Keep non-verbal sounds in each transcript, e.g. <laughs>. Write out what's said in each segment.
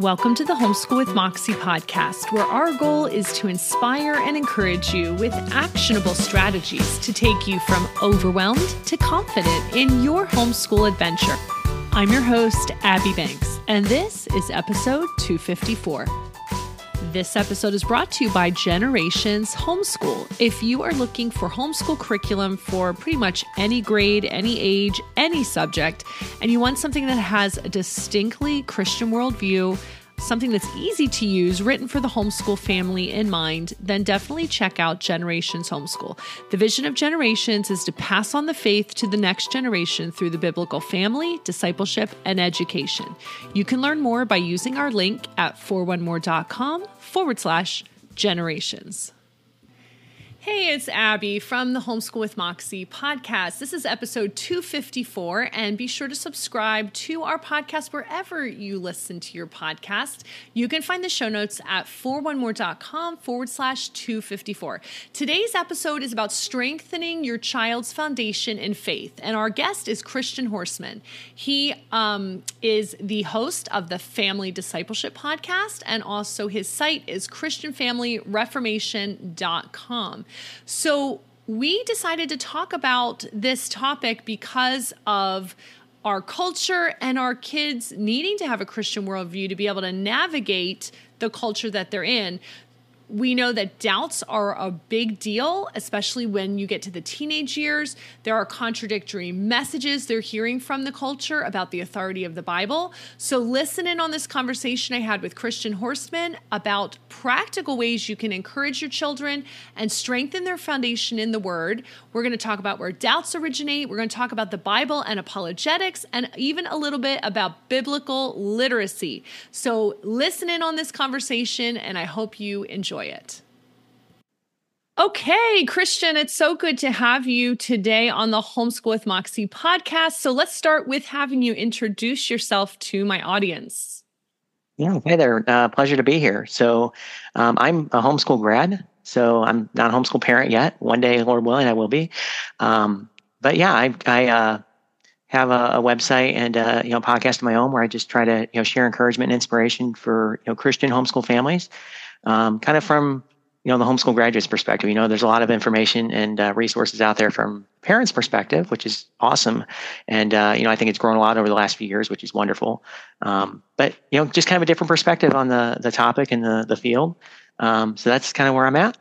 Welcome to the Homeschool with Moxie podcast, where our goal is to inspire and encourage you with actionable strategies to take you from overwhelmed to confident in your homeschool adventure. I'm your host, Abby Banks, and this is episode 254. This episode is brought to you by Generations Homeschool. If you are looking for homeschool curriculum for pretty much any grade, any age, any subject, and you want something that has a distinctly Christian worldview, something that's easy to use, written for the homeschool family in mind, then definitely check out Generations Homeschool. The vision of Generations is to pass on the faith to the next generation through the biblical family, discipleship, and education. You can learn more by using our link at 4onemore.com forward slash generations. Hey, it's Abby from the Homeschool with Moxie podcast. This is episode 254, and be sure to subscribe to our podcast wherever you listen to your podcast. You can find the show notes at 4onemore.com forward slash 254. Today's episode is about strengthening your child's foundation in faith, and our guest is Christian Horstmann. He um, is the host of the Family Discipleship podcast, and also his site is ChristianFamilyReformation.com. So we decided to talk about this topic because of our culture and our kids needing to have a Christian worldview to be able to navigate the culture that they're in we know that doubts are a big deal, especially when you get to the teenage years. There are contradictory messages they're hearing from the culture about the authority of the Bible. So, listen in on this conversation I had with Christian Horstmann about practical ways you can encourage your children and strengthen their foundation in the Word. We're going to talk about where doubts originate. We're going to talk about the Bible and apologetics, and even a little bit about biblical literacy. So, listen in on this conversation, and I hope you enjoy enjoy it. Okay, Christian, it's so good to have you today on the Homeschool with Moxie podcast. So let's start with having you introduce yourself to my audience. Yeah, hey there. Uh, pleasure to be here. So um, I'm a homeschool grad. So I'm not a homeschool parent yet. One day, Lord willing, I will be. Um, but yeah, I, I uh, have a, a, website and a, you know podcast of my own where I just try to you know share encouragement and inspiration for you know Christian homeschool families um, kind of from you know the homeschool graduates perspective. You know there's a lot of information and uh, resources out there from parents perspective which is awesome. And uh, you know i think it's grown a lot over the last few years which is wonderful. Um, but you know just kind of a different perspective on the the topic and the the field. Um, so that's kind of where i'm at.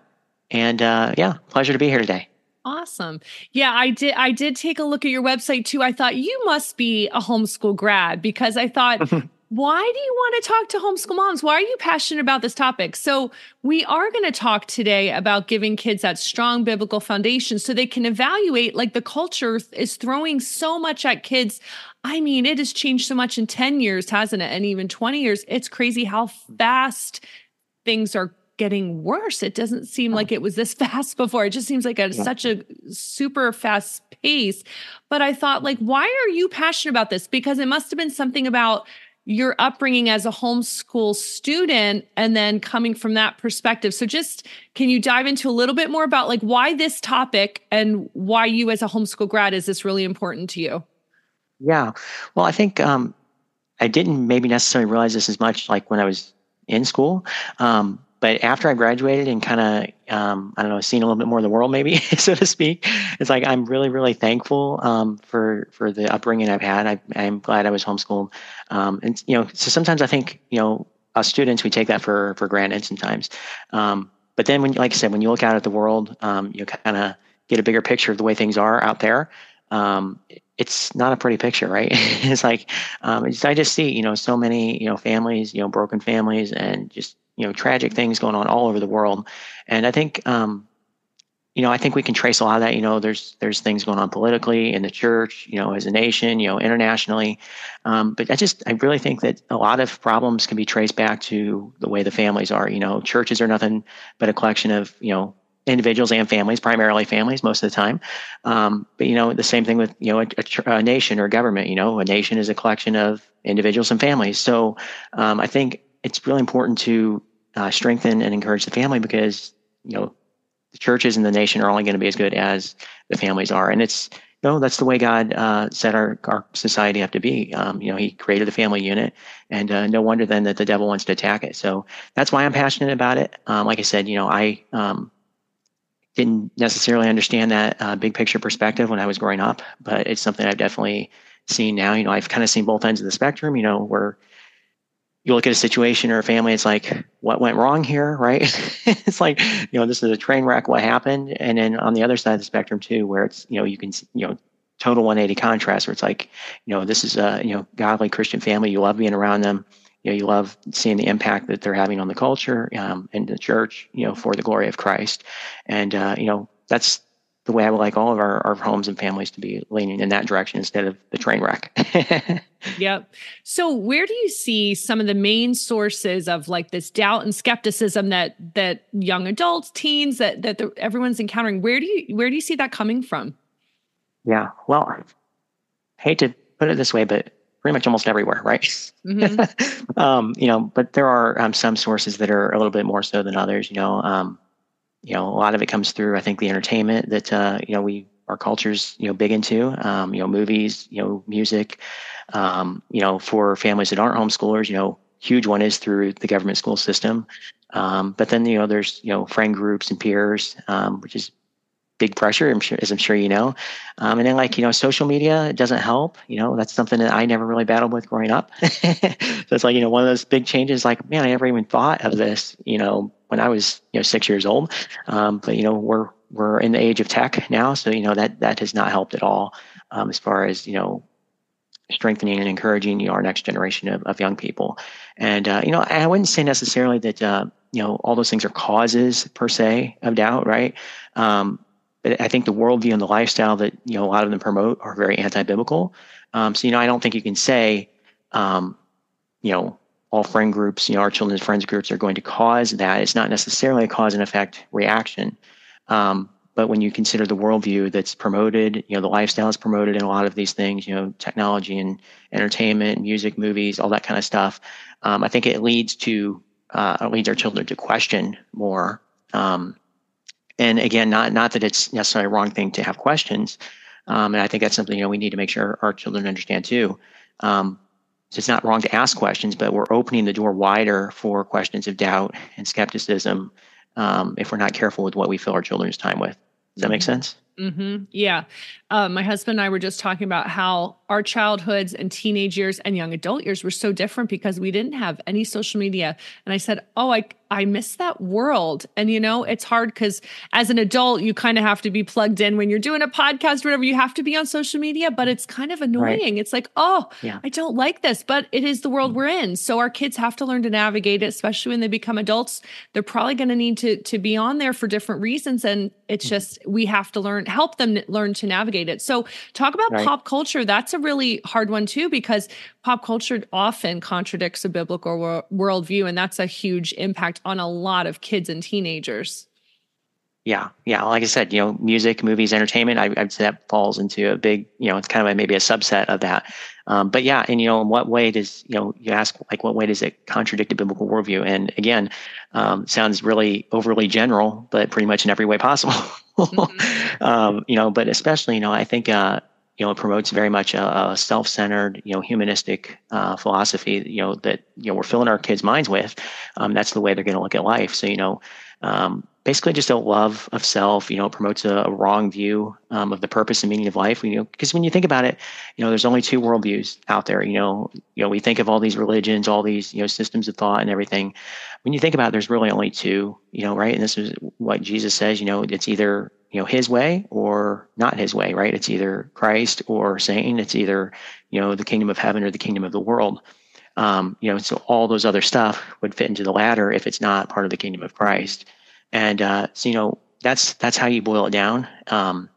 And uh, yeah pleasure to be here today. Awesome. Yeah, I did I did take a look at your website too. I thought you must be a homeschool grad because I thought <laughs> why do you want to talk to homeschool moms? Why are you passionate about this topic? So, we are going to talk today about giving kids that strong biblical foundation so they can evaluate like the culture is throwing so much at kids. I mean, it has changed so much in 10 years, hasn't it? And even 20 years. It's crazy how fast things are getting worse. It doesn't seem like it was this <laughs> fast before. It just seems like a, yeah. such a super fast pace. But I thought, like, why are you passionate about this? Because it must have been something about your upbringing as a homeschool student and then coming from that perspective. So just can you dive into a little bit more about like why this topic and why you as a homeschool grad is this really important to you? Yeah. Well, I think um, I didn't maybe necessarily realize this as much like when I was in school. Um, but after I graduated and kind of, um, I don't know, seen a little bit more of the world, maybe <laughs> so to speak, it's like I'm really, really thankful um, for for the upbringing I've had. I, am glad I was homeschooled, um, and you know, so sometimes I think you know, us students we take that for for granted sometimes. Um, but then, when like I said, when you look out at the world, um, you kind of get a bigger picture of the way things are out there. Um, it's not a pretty picture, right? <laughs> it's like it's, I just see, you know, so many, you know, families, you know, broken families, and just you know tragic things going on all over the world and i think um, you know i think we can trace a lot of that you know there's there's things going on politically in the church you know as a nation you know internationally um, but i just i really think that a lot of problems can be traced back to the way the families are you know churches are nothing but a collection of you know individuals and families, primarily families most of the time. Um, but you know, the same thing with you know a, a, a, nation or government. You know, a nation is a collection of individuals and families. So um, I think it's really important to uh, strengthen and encourage the family because you know the churches and the nation are only going to be as good as the families are and it's no, that's the way God uh, set our, our society up to be. Um, you know, He created the family unit, and uh, no wonder then that the devil wants to attack it. So that's why I'm passionate about it. Um, like I said, you know, I um, didn't necessarily understand that uh, big picture perspective when I was growing up, but it's something I've definitely seen now. You know, I've kind of seen both ends of the spectrum. You know, where you look at a situation or a family, it's like, what went wrong here, right? <laughs> it's like, you know, this is a train wreck, what happened? And then on the other side of the spectrum too, where it's, you know, you can, you know, total 180 contrast where it's like, you know, this is a, you know, godly Christian family. You love being around them. You know, you love seeing the impact that they're having on the culture um, and the church, you know, for the glory of Christ. And, uh, you know, that's the way I would like all of our, our homes and families to be leaning in that direction instead of the train wreck. <laughs> yep. So where do you see some of the main sources of like this doubt and skepticism that that young adults, teens, that that the, everyone's encountering? Where do you where do you see that coming from? Yeah. Well, I hate to put it this way, but pretty much almost everywhere, right? Mm-hmm. <laughs> um, you know, but there are um, some sources that are a little bit more so than others. You know, um, you know, a lot of it comes through, I think, the entertainment that, uh, you know, we, our culture's, you know, big into, um, you know, movies, you know, music, um, you know, for families that aren't homeschoolers, you know, huge one is through the government school system. Um, but then, you know, there's, you know, friend groups and peers, um, which is big pressure, as I'm sure you know. Um, and then like, you know, social media doesn't help, you know, that's something that I never really battled with growing up. so it's like, you know, one of those big changes, like, man, I never even thought of this, you know, when I was you know six years old. Um, but you know we're we're in the age of tech now, so you know that that has not helped at all um, as far as you know strengthening and encouraging you our next generation of, of young people. And uh, you know I wouldn't say necessarily that uh, you know all those things are causes per se of doubt, right? Um, I think the worldview and the lifestyle that you know a lot of them promote are very anti-biblical. Um, so you know I don't think you can say um, you know all friend groups, you know, our children's friends groups are going to cause that. It's not necessarily a cause and effect reaction. Um, but when you consider the worldview that's promoted, you know, the lifestyle is promoted in a lot of these things, you know, technology and entertainment, music, movies, all that kind of stuff. Um, I think it leads to uh, it leads our children to question more. Um, and again, not not that it's necessarily a wrong thing to have questions. Um, and I think that's something you know we need to make sure our children understand too. Um, it's not wrong to ask questions, but we're opening the door wider for questions of doubt and skepticism um, if we're not careful with what we fill our children's time with. Does that make mm-hmm. sense? Mm-hmm. Yeah. Uh, my husband and I were just talking about how our childhoods and teenage years and young adult years were so different because we didn't have any social media. And I said, Oh, I, I miss that world. And you know, it's hard because as an adult, you kind of have to be plugged in when you're doing a podcast, or whatever, you have to be on social media, but it's kind of annoying. Right. It's like, oh, yeah. I don't like this, but it is the world mm-hmm. we're in. So our kids have to learn to navigate it, especially when they become adults. They're probably going to need to to be on there for different reasons. And it's mm-hmm. just we have to learn, help them learn to navigate it. So talk about right. pop culture. That's a really hard one too, because pop culture often contradicts a biblical wor- worldview. And that's a huge impact on a lot of kids and teenagers. Yeah, yeah. Like I said, you know, music, movies, entertainment. I, would say that falls into a big, you know, it's kind of a, maybe a subset of that. Um, but yeah, and you know, in what way does you know you ask like what way does it contradict a biblical worldview? And again, um, sounds really overly general, but pretty much in every way possible. <laughs> mm-hmm. <laughs> um, you know, but especially you know, I think uh, you know, it promotes very much a, a self-centered, you know, humanistic uh, philosophy. You know that you know we're filling our kids' minds with. Um, that's the way they're going to look at life. So you know, um, basically just a love of self. You know, it promotes a, a wrong view um, of the purpose and meaning of life. You know, because when you think about it, you know, there's only two worldviews out there. You know, you know, we think of all these religions, all these you know systems of thought and everything. When you think about it, there's really only two. You know, right? And this is what Jesus says. You know, it's either you know his way or not his way right it's either christ or satan it's either you know the kingdom of heaven or the kingdom of the world um, you know so all those other stuff would fit into the latter if it's not part of the kingdom of christ and uh, so you know that's that's how you boil it down um,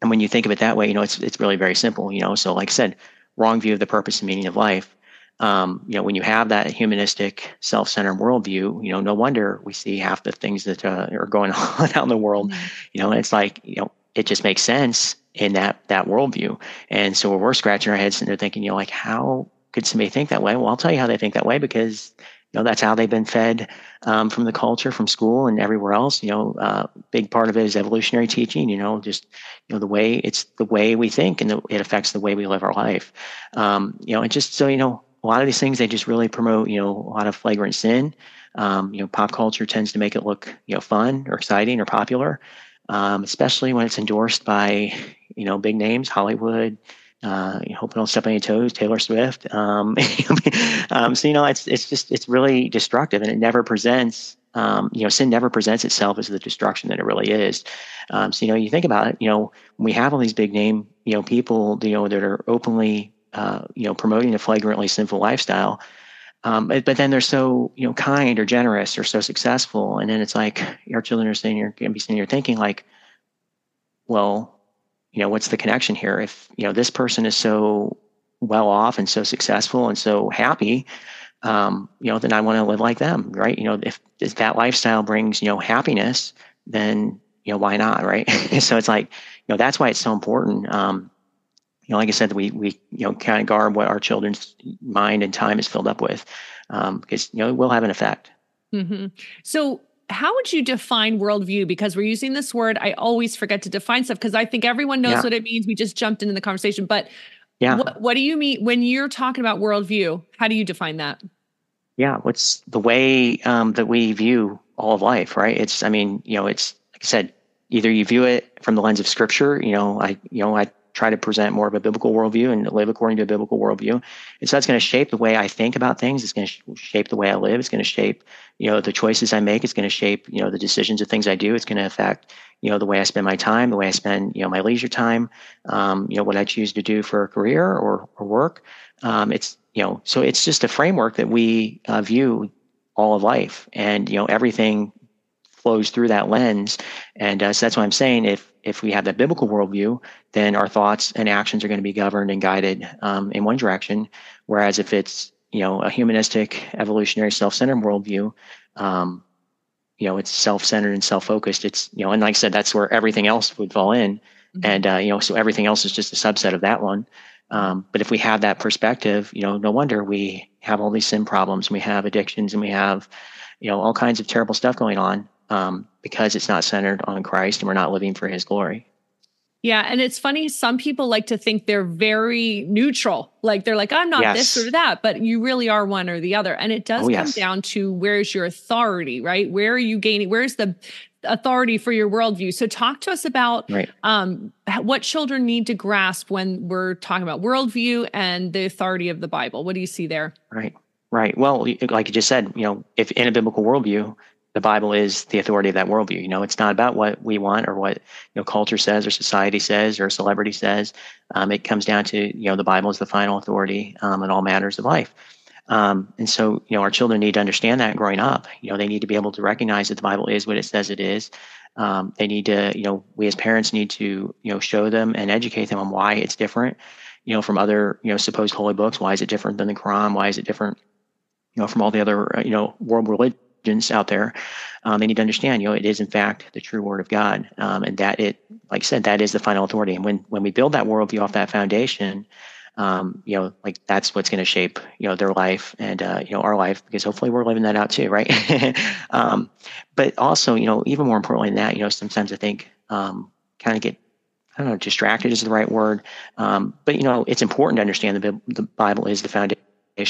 and when you think of it that way you know it's it's really very simple you know so like i said wrong view of the purpose and meaning of life um, you know, when you have that humanistic, self-centered worldview, you know, no wonder we see half the things that uh, are going <laughs> on out in the world. Mm-hmm. You know, it's like, you know, it just makes sense in that that worldview. And so we're scratching our heads and they're thinking, you know, like how could somebody think that way? Well, I'll tell you how they think that way because you know that's how they've been fed um, from the culture, from school, and everywhere else. You know, uh, big part of it is evolutionary teaching. You know, just you know the way it's the way we think, and the, it affects the way we live our life. Um, you know, and just so you know, a lot of these things they just really promote. You know, a lot of flagrant sin. Um, you know, pop culture tends to make it look you know fun or exciting or popular, um, especially when it's endorsed by you know big names, Hollywood. Uh, hope I don't step on your toes, Taylor Swift. Um, <laughs> um, so you know, it's it's just it's really destructive, and it never presents. Um, you know, sin never presents itself as the destruction that it really is. Um, so you know, you think about it. You know, we have all these big name, you know, people, you know, that are openly, uh, you know, promoting a flagrantly sinful lifestyle. Um, but, but, then they're so you know kind or generous or so successful, and then it's like your children are sitting here, going to be sitting here thinking like, well, you know, what's the connection here? If you know this person is so well off and so successful and so happy, um, you know, then I want to live like them, right? You know, if, if that lifestyle brings you know happiness, then you know why not, right? <laughs> so it's like you know that's why it's so important. Um, you know, like I said, we we you know kind of guard what our children's mind and time is filled up with, um, because you know it will have an effect. Mm-hmm. So, how would you define worldview? Because we're using this word, I always forget to define stuff because I think everyone knows yeah. what it means. We just jumped into the conversation, but yeah, what, what do you mean when you're talking about worldview? How do you define that? Yeah, what's the way um, that we view all of life, right? It's, I mean, you know, it's like I said, either you view it from the lens of Scripture. You know, I, you know, I try to present more of a biblical worldview and live according to a biblical worldview. And so that's going to shape the way I think about things. It's going to sh- shape the way I live. It's going to shape, you know, the choices I make. It's going to shape, you know, the decisions of things I do. It's going to affect, you know, the way I spend my time, the way I spend, you know, my leisure time, um, you know, what I choose to do for a career or, or work. Um, it's, you know, so it's just a framework that we uh, view all of life and, you know, everything flows through that lens. And uh, so that's why I'm saying if if we have that biblical worldview, then our thoughts and actions are going to be governed and guided um, in one direction. Whereas if it's you know a humanistic, evolutionary, self-centered worldview, um, you know it's self-centered and self-focused. It's you know, and like I said, that's where everything else would fall in. Mm-hmm. And uh, you know, so everything else is just a subset of that one. Um, but if we have that perspective, you know, no wonder we have all these sin problems, and we have addictions, and we have, you know, all kinds of terrible stuff going on um, because it's not centered on Christ and we're not living for His glory. Yeah, and it's funny. Some people like to think they're very neutral, like they're like, "I'm not yes. this or that," but you really are one or the other. And it does oh, come yes. down to where's your authority, right? Where are you gaining? Where's the authority for your worldview? So, talk to us about right. um, what children need to grasp when we're talking about worldview and the authority of the Bible. What do you see there? Right. Right. Well, like you just said, you know, if in a biblical worldview, the Bible is the authority of that worldview. You know, it's not about what we want or what you know culture says or society says or celebrity says. Um, it comes down to you know the Bible is the final authority um, in all matters of life. Um, and so, you know, our children need to understand that growing up. You know, they need to be able to recognize that the Bible is what it says it is. Um, they need to, you know, we as parents need to, you know, show them and educate them on why it's different, you know, from other, you know, supposed holy books. Why is it different than the Quran? Why is it different, you know, from all the other, uh, you know, world religions? Out there, um, they need to understand, you know, it is in fact the true word of God, um, and that it, like I said, that is the final authority. And when when we build that worldview off that foundation, um, you know, like that's what's going to shape, you know, their life and uh, you know our life because hopefully we're living that out too, right? <laughs> um, but also, you know, even more importantly than that, you know, sometimes I think um, kind of get I don't know, distracted is the right word. Um, but you know, it's important to understand the, the Bible is the foundation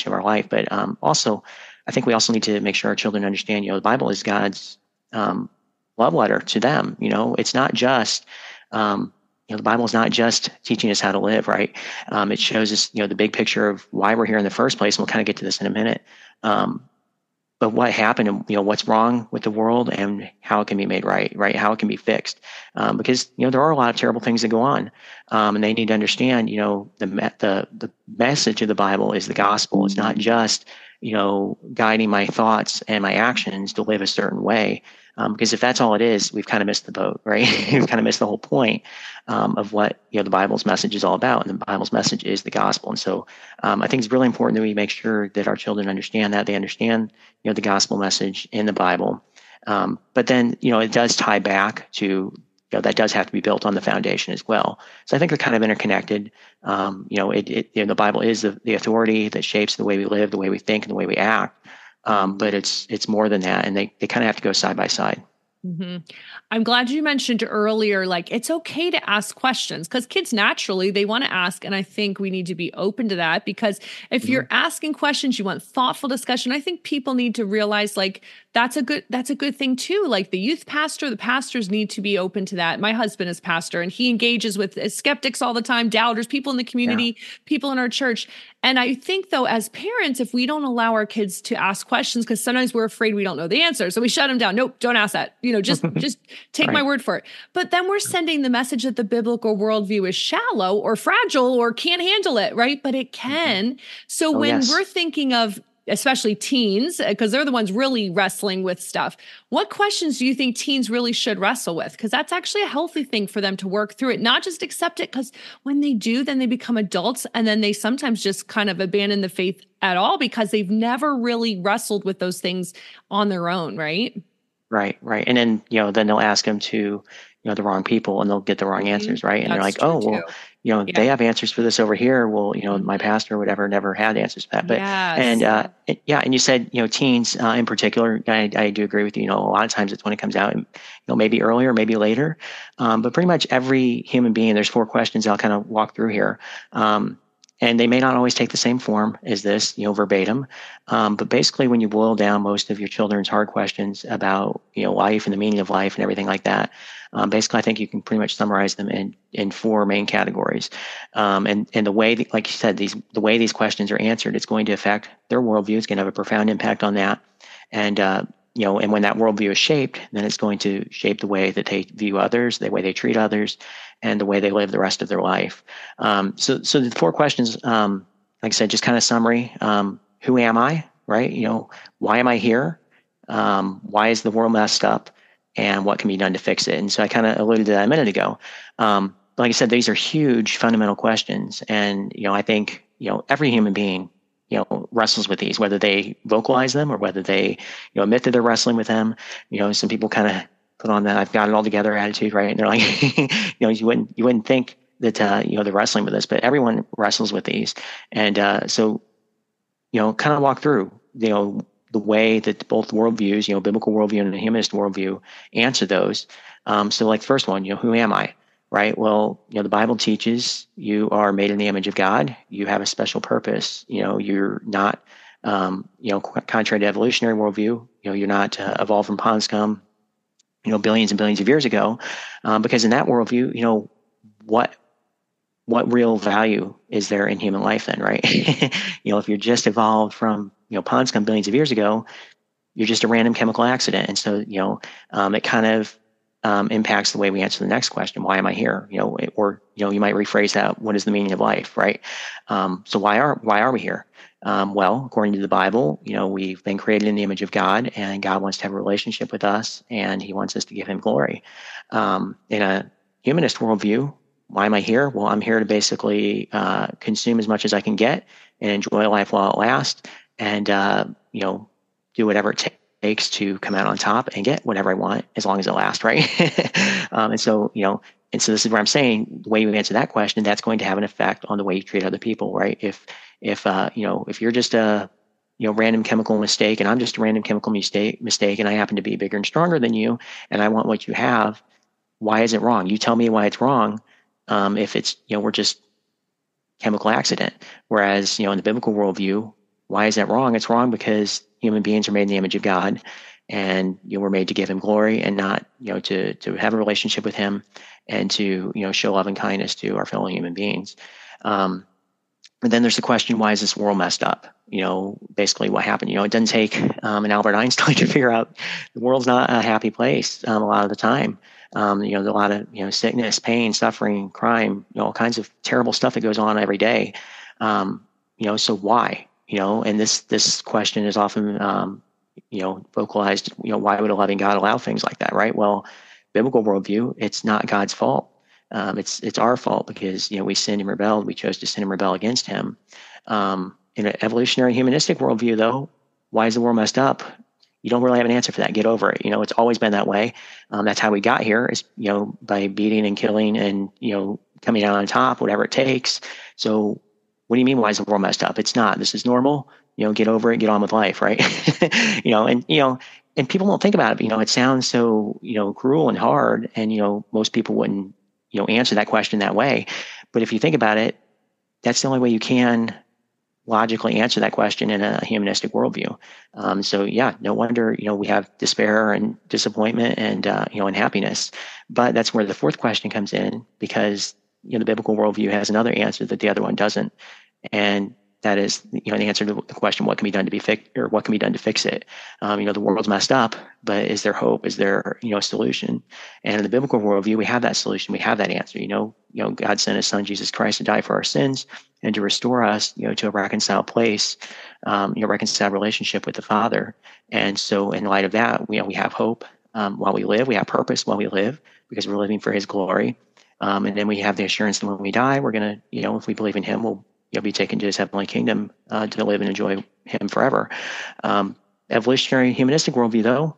of our life. But um, also, I think we also need to make sure our children understand, you know, the Bible is God's um, love letter to them. You know, it's not just, um, you know, the Bible is not just teaching us how to live, right? Um, it shows us, you know, the big picture of why we're here in the first place, and we'll kind of get to this in a minute. Um, but what happened, and you know, what's wrong with the world, and how it can be made right, right? How it can be fixed, um, because you know there are a lot of terrible things that go on, um, and they need to understand, you know, the the the message of the Bible is the gospel. It's not just you know, guiding my thoughts and my actions to live a certain way. Um, because if that's all it is, we've kind of missed the boat, <laughs> right? we've kind of missed the whole point um, of what you know the Bible's message is all about, and the Bible's message is the gospel. And so, um, I think it's really important that we make sure that our children understand that they understand you know the gospel message in the Bible. Um, but then, you know, it does tie back to you know, that does have to be built on the foundation as well. So I think they're kind of interconnected. Um, you know, it, it, you know, the Bible is the, the authority that shapes the way we live, the way we think, and the way we act. Um, but it's it's more than that, and they they kind of have to go side by side. Mm-hmm. I'm glad you mentioned earlier, like it's okay to ask questions because kids naturally they want to ask. And I think we need to be open to that because if mm-hmm. you're asking questions, you want thoughtful discussion. I think people need to realize like that's a good that's a good thing too. Like the youth pastor, the pastors need to be open to that. My husband is pastor and he engages with skeptics all the time, doubters, people in the community, yeah. people in our church. And I think though, as parents, if we don't allow our kids to ask questions, because sometimes we're afraid we don't know the answer. So we shut them down. Nope, don't ask that. You know, just <laughs> just take right. my word for it. But then we're sending the message that the biblical worldview is shallow or fragile or can't handle it, right? But it mm-hmm. can. So oh, when yes. we're thinking of especially teens, because they're the ones really wrestling with stuff. What questions do you think teens really should wrestle with? Because that's actually a healthy thing for them to work through it, not just accept it. Because when they do, then they become adults and then they sometimes just kind of abandon the faith at all because they've never really wrestled with those things on their own, right? Right, right. And then, you know, then they'll ask them to, you know, the wrong people and they'll get the wrong mm-hmm. answers, right? And That's they're like, oh, well, too you know, yeah. they have answers for this over here. Well, you know, my pastor or whatever never had answers for that. But yes. and uh, yeah, and you said you know teens uh, in particular. I, I do agree with you. You know, a lot of times it's when it comes out, you know, maybe earlier, maybe later. Um, but pretty much every human being, there's four questions I'll kind of walk through here. Um, and they may not always take the same form as this, you know, verbatim. Um, but basically, when you boil down most of your children's hard questions about, you know, life and the meaning of life and everything like that, um, basically, I think you can pretty much summarize them in in four main categories. Um, and and the way, that, like you said, these the way these questions are answered, it's going to affect their worldview. It's going to have a profound impact on that. And uh, you know, and when that worldview is shaped, then it's going to shape the way that they view others, the way they treat others, and the way they live the rest of their life. Um, so, so the four questions, um, like I said, just kind of summary: um, Who am I? Right? You know, why am I here? Um, why is the world messed up? and what can be done to fix it. And so I kind of alluded to that a minute ago. Um, like I said, these are huge fundamental questions. And, you know, I think, you know, every human being, you know, wrestles with these, whether they vocalize them or whether they, you know, admit that they're wrestling with them. You know, some people kind of put on that I've got it all together attitude, right? And they're like, <laughs> you know, you wouldn't, you wouldn't think that, uh, you know, they're wrestling with this, but everyone wrestles with these. And, uh, so, you know, kind of walk through, you know, the way that both worldviews, you know, biblical worldview and a humanist worldview, answer those. Um, so, like the first one, you know, who am I? Right. Well, you know, the Bible teaches you are made in the image of God. You have a special purpose. You know, you're not, um, you know, contrary to evolutionary worldview. You know, you're not uh, evolved from pond scum. You know, billions and billions of years ago, um, because in that worldview, you know, what what real value is there in human life then, right? <laughs> you know, if you're just evolved from you know pond scum billions of years ago you're just a random chemical accident. And so you know um, it kind of um, impacts the way we answer the next question why am i here? You know or you know you might rephrase that what is the meaning of life right? Um, so why are why are we here um, well according to the bible you know we've been created in the image of god and god wants to have a relationship with us and he wants us to give him glory um, in a humanist worldview why am i here well i'm here to basically uh, consume as much as i can get and enjoy life while it lasts and uh, you know do whatever it takes to come out on top and get whatever I want as long as it lasts, right? <laughs> um, and so you know, and so this is where I'm saying the way you answer that question, that's going to have an effect on the way you treat other people, right? If if uh, you know if you're just a you know random chemical mistake and I'm just a random chemical mistake mistake and I happen to be bigger and stronger than you and I want what you have, why is it wrong? You tell me why it's wrong. Um, if it's you know we're just chemical accident. Whereas, you know, in the biblical worldview, why is that wrong? It's wrong because human beings are made in the image of God and you know, we're made to give him glory and not, you know, to to have a relationship with him and to, you know, show love and kindness to our fellow human beings. Um, and then there's the question, why is this world messed up? You know, basically what happened. You know, it doesn't take um, an Albert Einstein <laughs> to figure out the world's not a happy place um, a lot of the time. Um, you know, there's a lot of you know sickness, pain, suffering, crime, you know, all kinds of terrible stuff that goes on every day. Um, you know, so why? you know, and this this question is often um, you know vocalized. You know, why would a loving God allow things like that? Right. Well, biblical worldview, it's not God's fault. Um, it's it's our fault because you know we sinned and rebelled. We chose to sin and rebel against Him. Um, in an evolutionary humanistic worldview, though, why is the world messed up? You don't really have an answer for that. Get over it. You know, it's always been that way. Um, that's how we got here, is you know by beating and killing and you know coming out on top, whatever it takes. So what do you mean? Why is the world messed up? It's not. This is normal. you know, get over it, get on with life, right? <laughs> you know, and you know, and people don't think about it. But, you know, it sounds so you know cruel and hard, and you know, most people wouldn't you know answer that question that way. But if you think about it, that's the only way you can logically answer that question in a humanistic worldview. Um, so yeah, no wonder you know we have despair and disappointment and uh, you know unhappiness. But that's where the fourth question comes in because you know the biblical worldview has another answer that the other one doesn't, and that is you know the answer to the question what can be done to be fixed or what can be done to fix it? Um, you know the world's messed up but is there hope? Is there you know a solution? And in the biblical worldview we have that solution. We have that answer. You know you know god sent his son jesus christ to die for our sins and to restore us you know to a reconciled place um, you know reconciled relationship with the father. And so in light of that we, you know, we have hope um, while we live. We have purpose while we live because we're living for his glory. Um, and then we have the assurance that when we die we're going to you know if we believe in him we'll you'll be taken to his heavenly kingdom uh, to live and enjoy him forever. Um, evolutionary humanistic worldview, though,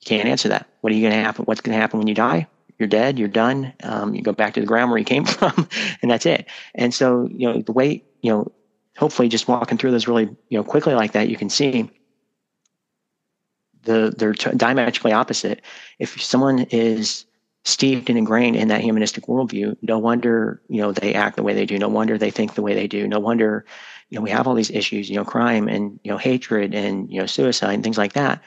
you can't answer that. What are you going to happen? What's going to happen when you die? You're dead. You're done. Um, you go back to the ground where you came <laughs> from, and that's it. And so, you know, the way you know, hopefully, just walking through those really you know quickly like that, you can see the they're diametrically opposite. If someone is steeped and ingrained in that humanistic worldview, no wonder, you know, they act the way they do. No wonder they think the way they do. No wonder, you know, we have all these issues, you know, crime and, you know, hatred and, you know, suicide and things like that.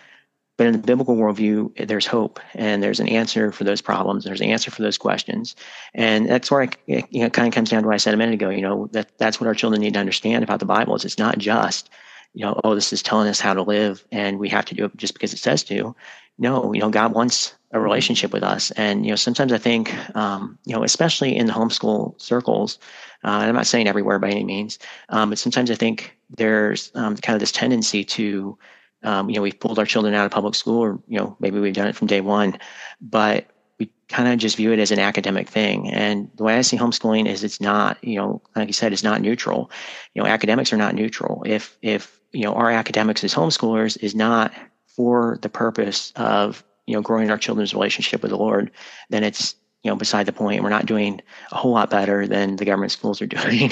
But in the biblical worldview, there's hope and there's an answer for those problems. There's an answer for those questions. And that's where it, you know, kind of comes down to what I said a minute ago, you know, that that's what our children need to understand about the Bible is it's not just, you know, oh, this is telling us how to live and we have to do it just because it says to. No, you know, God wants a relationship with us. And you know, sometimes I think, um, you know, especially in the homeschool circles, uh, and I'm not saying everywhere by any means, um, but sometimes I think there's um, kind of this tendency to, um, you know, we've pulled our children out of public school, or you know, maybe we've done it from day one, but we kind of just view it as an academic thing. And the way I see homeschooling is, it's not, you know, like you said, it's not neutral. You know, academics are not neutral. If if you know our academics as homeschoolers is not for the purpose of you know growing our children's relationship with the Lord, then it's you know beside the point. We're not doing a whole lot better than the government schools are doing.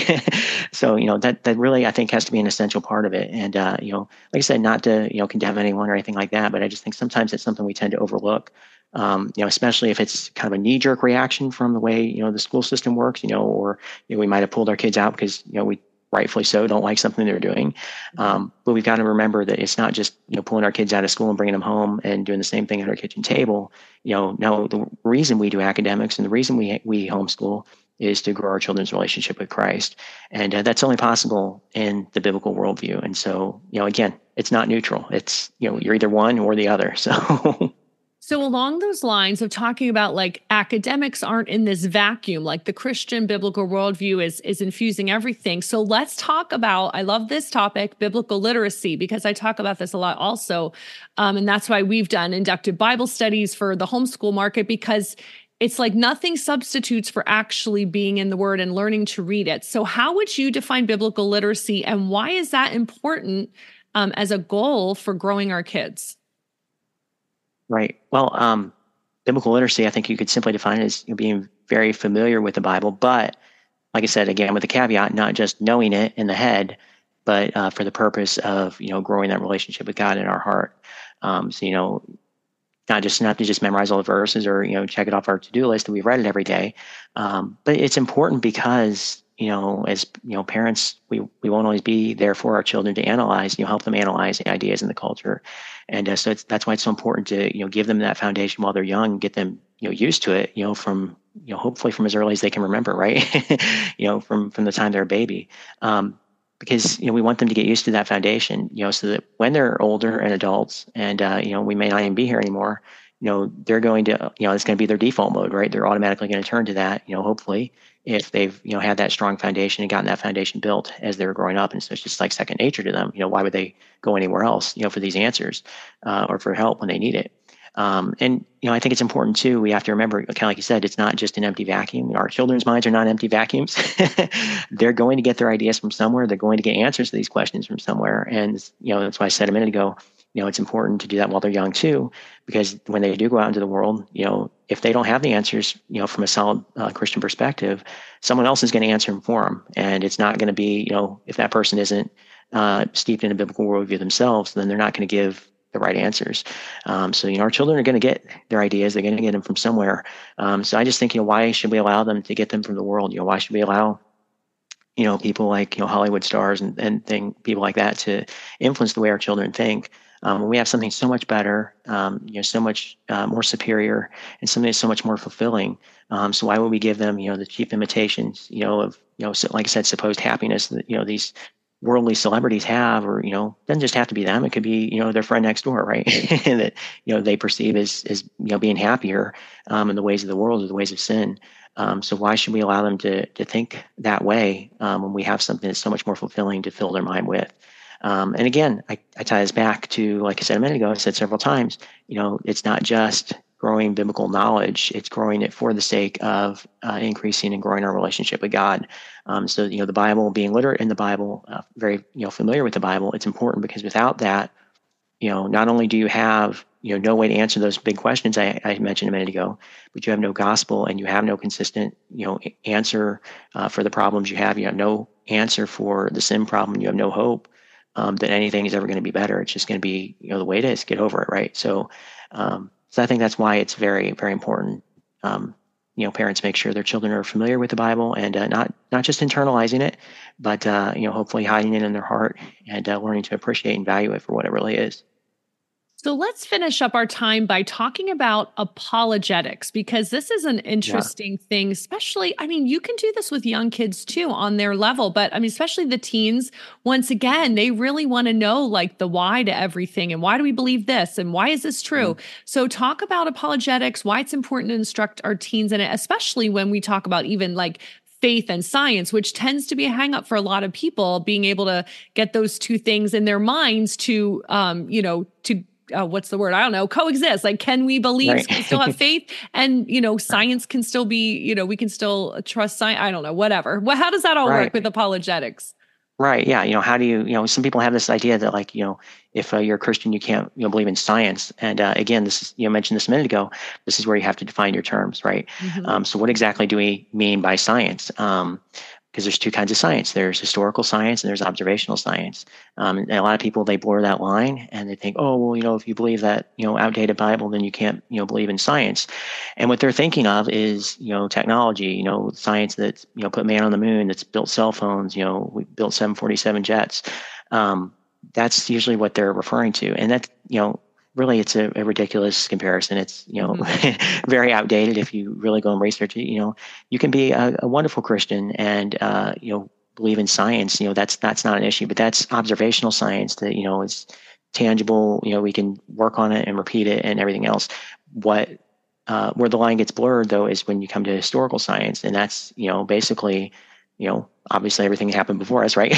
so you know that that really I think has to be an essential part of it. And uh, you know, like I said, not to you know condemn anyone or anything like that, but I just think sometimes it's something we tend to overlook. Um, you know, especially if it's kind of a knee-jerk reaction from the way you know the school system works, you know, or you know, we might have pulled our kids out because you know we rightfully so, don't like something they're doing. Um, but we've got to remember that it's not just you know pulling our kids out of school and bringing them home and doing the same thing at our kitchen table. You know, no, the reason we do academics and the reason we we homeschool is to grow our children's relationship with Christ, and uh, that's only possible in the biblical worldview. And so, you know, again, it's not neutral. It's you know you're either one or the other. <laughs> So. So, along those lines of talking about like academics aren't in this vacuum, like the Christian biblical worldview is is infusing everything. So, let's talk about. I love this topic, biblical literacy, because I talk about this a lot also, um, and that's why we've done inductive Bible studies for the homeschool market because it's like nothing substitutes for actually being in the Word and learning to read it. So, how would you define biblical literacy, and why is that important um, as a goal for growing our kids? Right. Well, um, biblical literacy, I think you could simply define it as being very familiar with the Bible, but like I said, again, with the caveat, not just knowing it in the head, but uh, for the purpose of you know growing that relationship with God in our heart. Um, so you know, not just not to just memorize all the verses or you know check it off our to do list that we've read it every day, um, but it's important because you know, as you know, parents, we we won't always be there for our children to analyze. You know, help them analyze the ideas in the culture, and uh, so that's why it's so important to you know give them that foundation while they're young, get them you know used to it. You know, from you know hopefully from as early as they can remember, right? you know, from from the time they're a baby. Um, because you know we want them to get used to that foundation, you know, so that when they're older and adults, and uh, you know we may not even be here anymore, you know they're going to you know it's going to be their default mode, right? They're automatically going to turn to that, you know, hopefully, if they've you know had that strong foundation and gotten that foundation built as they were growing up and so it's just like second nature to them you know why would they go anywhere else you know for these answers uh, or for help when they need it? Um, and you know i think it's important too we have to remember kind of like you said it's not just an empty vacuum. Our children's minds are not empty vacuums. <laughs> They're going to get their ideas from somewhere they're going to get answers to these questions from somewhere and you know that's why i said a minute ago you know it's important to do that while they're young too because when they do go out into the world you know if they don't have the answers you know from a solid uh, christian perspective someone else is going to answer them for them and it's not going to be you know if that person isn't uh, steeped in a biblical worldview themselves, then they're not going to give the right answers. Um, so, you know, our children are going to get their ideas. They're going to get them from somewhere. Um, so I just think, you know, why should we allow them to get them from the world? You know, why should we allow, you know, people like, you know, Hollywood stars and, and thing, people like that to influence the way our children think? Um, we have something so much better, um, you know, so much uh, more superior, and something so much more fulfilling. Um, so why would we give them, you know, the cheap imitations, you know, of, you know, so, like I said, supposed happiness that you know these worldly celebrities have, or you know, doesn't just have to be them. It could be you know their friend next door, right? <laughs> that you know they perceive as as you know being happier um, in the ways of the world or the ways of sin. Um, so why should we allow them to to think that way um, when we have something that's so much more fulfilling to fill their mind with? Um, and again, I, I tie this back to like I said a minute ago. I said several times. You know, it's not just growing biblical knowledge. It's growing it for the sake of uh, increasing and growing our relationship with God. Um, so, you know, the Bible, being literate in the Bible, uh, very, you know, familiar with the Bible, it's important because without that, you know, not only do you have, you know, no way to answer those big questions I, I mentioned a minute ago, but you have no gospel and you have no consistent, you know, answer uh, for the problems you have. You have no answer for the sin problem. You have no hope um, that anything is ever going to be better. It's just going to be, you know, the way it is. Get over it, right? So, um, so I think that's why it's very, very important. Um, you know, parents make sure their children are familiar with the Bible and uh, not not just internalizing it, but uh, you know, hopefully hiding it in their heart and uh, learning to appreciate and value it for what it really is. So let's finish up our time by talking about apologetics because this is an interesting yeah. thing, especially. I mean, you can do this with young kids too on their level, but I mean, especially the teens, once again, they really want to know like the why to everything and why do we believe this and why is this true? Mm-hmm. So, talk about apologetics, why it's important to instruct our teens in it, especially when we talk about even like faith and science, which tends to be a hangup for a lot of people, being able to get those two things in their minds to, um, you know, to uh, what's the word? I don't know, coexist. Like, can we believe, right. we still have <laughs> faith and, you know, science can still be, you know, we can still trust science. I don't know, whatever. Well, how does that all right. work with apologetics? Right. Yeah. You know, how do you, you know, some people have this idea that like, you know, if uh, you're a Christian, you can't, you know, believe in science. And uh, again, this is, you know, mentioned this a minute ago. This is where you have to define your terms, right? Mm-hmm. Um, so what exactly do we mean by science? Um, because there's two kinds of science. There's historical science and there's observational science. Um, and a lot of people they blur that line and they think oh well you know if you believe that you know outdated bible then you can't you know believe in science. And what they're thinking of is you know technology you know science that's you know put man on the moon that's built cell phones you know we built 747 jets. Um, that's usually what they're referring to. And that you know really it's a, a, ridiculous comparison. It's you know mm-hmm. <laughs> very outdated if you really go and research it. You know, you can be a, a wonderful Christian and uh, you know believe in science. You know, that's that's not an issue, but that's observational science that you know is tangible. You know, we can work on it and repeat it and everything else. What uh, where the line gets blurred though is when you come to historical science, and that's you know basically you know obviously everything happened before us, right?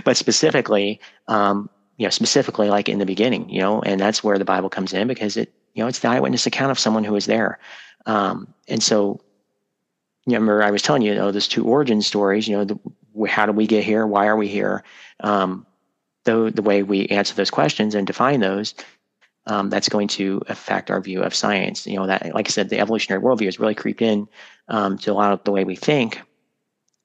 <laughs> but specifically. Um, you know, specifically like in the beginning, you know, and that's where the Bible comes in because it, you know, it's the eyewitness account of someone who was there. Um, and so, you know, remember I was telling you, you know, those two origin stories, you know, the, how do we get here? Why are we here? Um, though the way we answer those questions and define those, um, that's going to affect our view of science. You know, that, like I said, the evolutionary worldview has really creeped in um, to a lot of the way we think.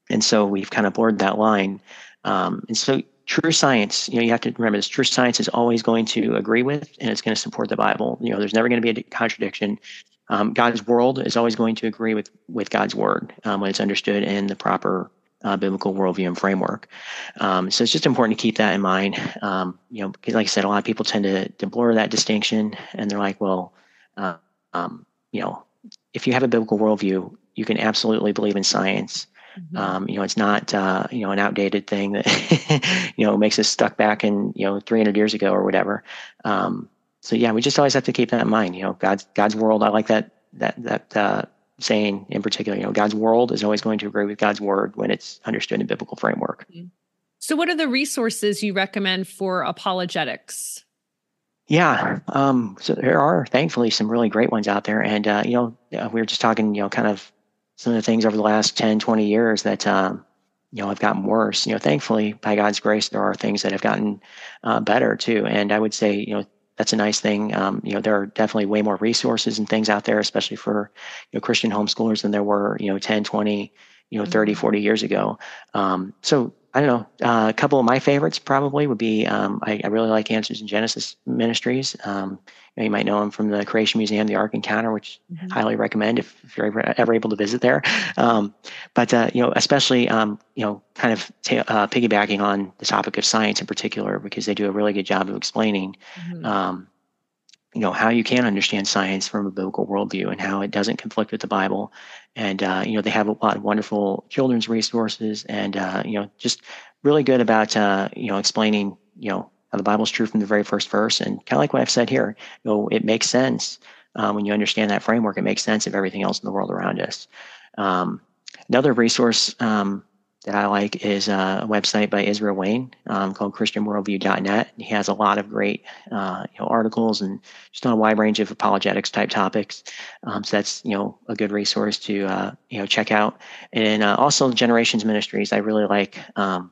And so we've kind of blurred that line. Um, and so true science, you know, you have to remember this. True science is always going to agree with and it's going to support the Bible. You know, there's never going to be a contradiction. Um, God's world is always going to agree with with God's word um, when it's understood in the proper uh, biblical worldview and framework. Um, so it's just important to keep that in mind. Um, you know, like I said, a lot of people tend to, to blur that distinction, and they're like, well, uh, um, you know, if you have a biblical worldview, you can absolutely believe in science. Mm-hmm. Um, you know, it's not uh, you know an outdated thing that <laughs> you know makes us stuck back in you know 300 years ago or whatever. Um, so yeah, we just always have to keep that in mind. You know, God's God's world. I like that that that uh, saying in particular. You know, God's world is always going to agree with God's word when it's understood in biblical framework. Mm-hmm. So, what are the resources you recommend for apologetics? Yeah, um, so there are thankfully some really great ones out there, and uh, you know, we were just talking, you know, kind of some of the things over the last 10, 20 years that, um, you know, have gotten worse. You know, thankfully, by God's grace, there are things that have gotten uh, better too. And I would say, you know, that's a nice thing. Um, you know, there are definitely way more resources and things out there, especially for, you know, Christian homeschoolers than there were, you know, 10, 20, you know, 30, mm-hmm. 40 years ago. Um, so I don't know. Uh, a couple of my favorites probably would be um, I, I, really like Answers in Genesis Ministries. Um, you, know, you, might know them from the Creation Museum, the Ark Encounter, which mm-hmm. highly recommend if, if, you're ever, ever, able to visit there. Um, but uh, you know, especially um, you know, kind of uh, piggybacking on the topic of science in particular, because they do a really good job of explaining. Mm-hmm. Um, you know how you can understand science from a biblical worldview and how it doesn't conflict with the Bible, and uh, you know they have a lot of wonderful children's resources and uh, you know just really good about uh, you know explaining you know how the Bible's true from the very first verse and kind of like what I've said here. You know it makes sense uh, when you understand that framework. It makes sense of everything else in the world around us. Um, another resource um, that I like is a website by Israel Wayne um, called ChristianWorldview.net. He has a lot of great uh, you know, articles and just on a wide range of apologetics type topics. Um, so that's you know a good resource to uh, you know check out. And uh, also Generations Ministries, I really like. Um,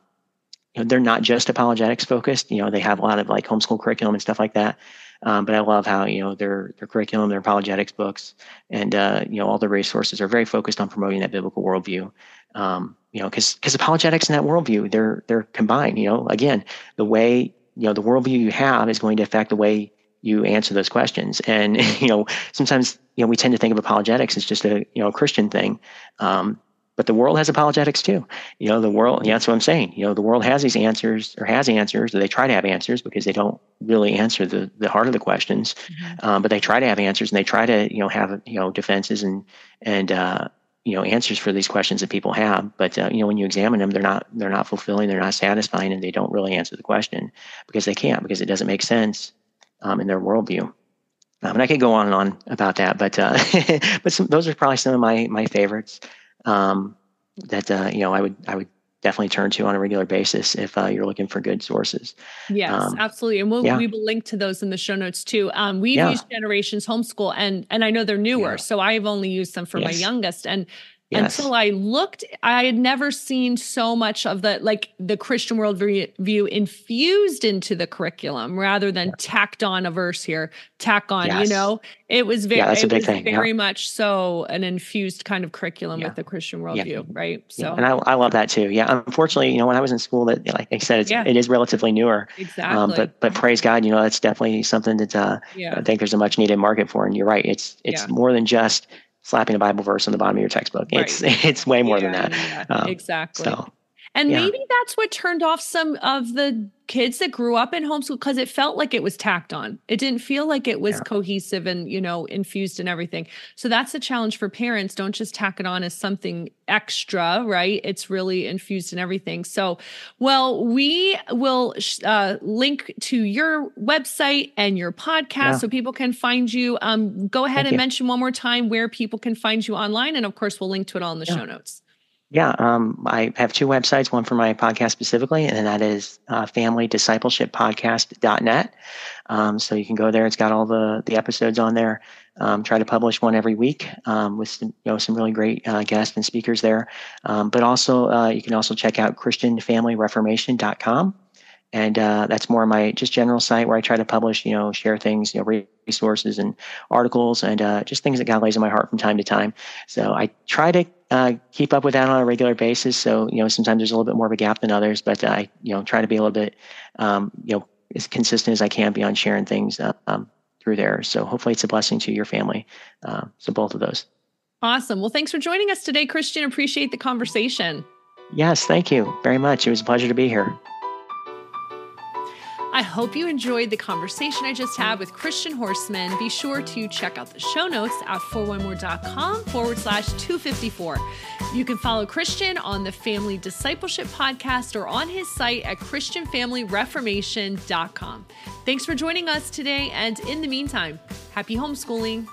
you know, they're not just apologetics focused. You know, they have a lot of like homeschool curriculum and stuff like that. Um, but I love how you know their their curriculum, their apologetics books, and uh, you know all the resources are very focused on promoting that biblical worldview. Um, you know, because because apologetics and that worldview they're they're combined. You know, again, the way you know the worldview you have is going to affect the way you answer those questions. And <laughs> you know, sometimes you know we tend to think of apologetics as just a you know a Christian thing. Um, but the world has apologetics too. You know, the world, yeah, that's what I'm saying. You know, the world has these answers or has answers, or they try to have answers because they don't really answer the, the heart of the questions. Mm-hmm. Um, but they try to have answers and they try to, you know, have, you know, defenses and, and, uh, you know, answers for these questions that people have. But, uh, you know, when you examine them, they're not, they're not fulfilling, they're not satisfying, and they don't really answer the question because they can't, because it doesn't make sense um, in their worldview. Um, and I could go on and on about that, but, uh, <laughs> but some, those are probably some of my, my favorites um, that uh, you know I would I would definitely turn to on a regular basis if uh, you're looking for good sources. Yes, um, absolutely, and we'll, yeah. we will link to those in the show notes too. Um, we've yeah. used Generations Homeschool, and and I know they're newer, yeah. so I've only used them for yes. my youngest, and Yes. Until I looked, I had never seen so much of the like the Christian worldview infused into the curriculum rather than yeah. tacked on a verse here, tack on. Yes. You know, it was very, yeah, that's a big thing. very yeah. much so an infused kind of curriculum with the Christian worldview, right? So, and I, I love that too. Yeah, unfortunately, you know, when I was in school, that like I said, it's, it is relatively newer. Exactly. Um, but but praise God, you know, that's definitely something that uh, I think there's a much needed market for. And you're right, it's it's more than just slapping a Bible verse on the bottom of your textbook. Right. It's <laughs> it's way more yeah, than that. Yeah, um, exactly. So, and yeah. maybe that's what turned off some of the kids that grew up in homeschool because it felt like it was tacked on. It didn't feel like it was yeah. cohesive and, you know, infused and everything. So that's a challenge for parents. Don't just tack it on as something extra, right? It's really infused in everything. So, well, we will uh, link to your website and your podcast yeah. so people can find you. Um, go ahead Thank and you. mention one more time where people can find you online. And of course, we'll link to it all in the show notes. Yeah, um, I have two websites, one for my podcast specifically, and that is uh, familydiscipleshippodcast.net. Um, so you can go there. It's got all the, the episodes on there. Um, try to publish one every week um, with some, you know, some really great uh, guests and speakers there. Um, but also, uh, you can also check out christianfamilyreformation.com. And uh, that's more my just general site where I try to publish, you know, share things, you know, resources and articles and uh, just things that God lays in my heart from time to time. So I try to uh, keep up with that on a regular basis. So you know, sometimes there's a little bit more of a gap than others, but I you know try to be a little bit um, you know as consistent as I can be on sharing things uh, um, through there. So hopefully it's a blessing to your family. Uh, so both of those. Awesome. Well, thanks for joining us today, Christian. Appreciate the conversation. Yes, thank you very much. It was a pleasure to be here. I hope you enjoyed the conversation I just had with Christian Horstmann. Be sure to check out the show notes at 4onemore.com forward slash 254. You can follow Christian on the Family Discipleship Podcast or on his site at ChristianFamilyReformation.com. Thanks for joining us today, and in the meantime, happy homeschooling.